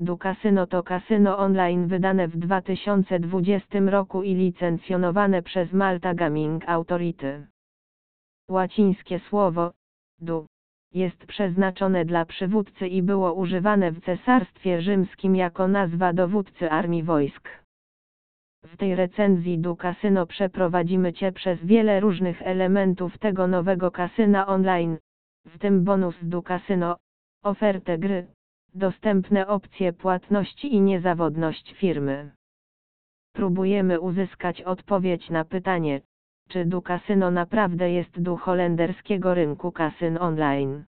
Du Casino to kasyno online wydane w 2020 roku i licencjonowane przez Malta Gaming Authority. Łacińskie słowo du jest przeznaczone dla przywódcy i było używane w Cesarstwie Rzymskim jako nazwa dowódcy armii wojsk. W tej recenzji du Casino przeprowadzimy Cię przez wiele różnych elementów tego nowego kasyna online, w tym bonus du Casino, ofertę gry, dostępne opcje płatności i niezawodność firmy. Próbujemy uzyskać odpowiedź na pytanie, czy du Casino naprawdę jest du holenderskiego rynku kasyn online.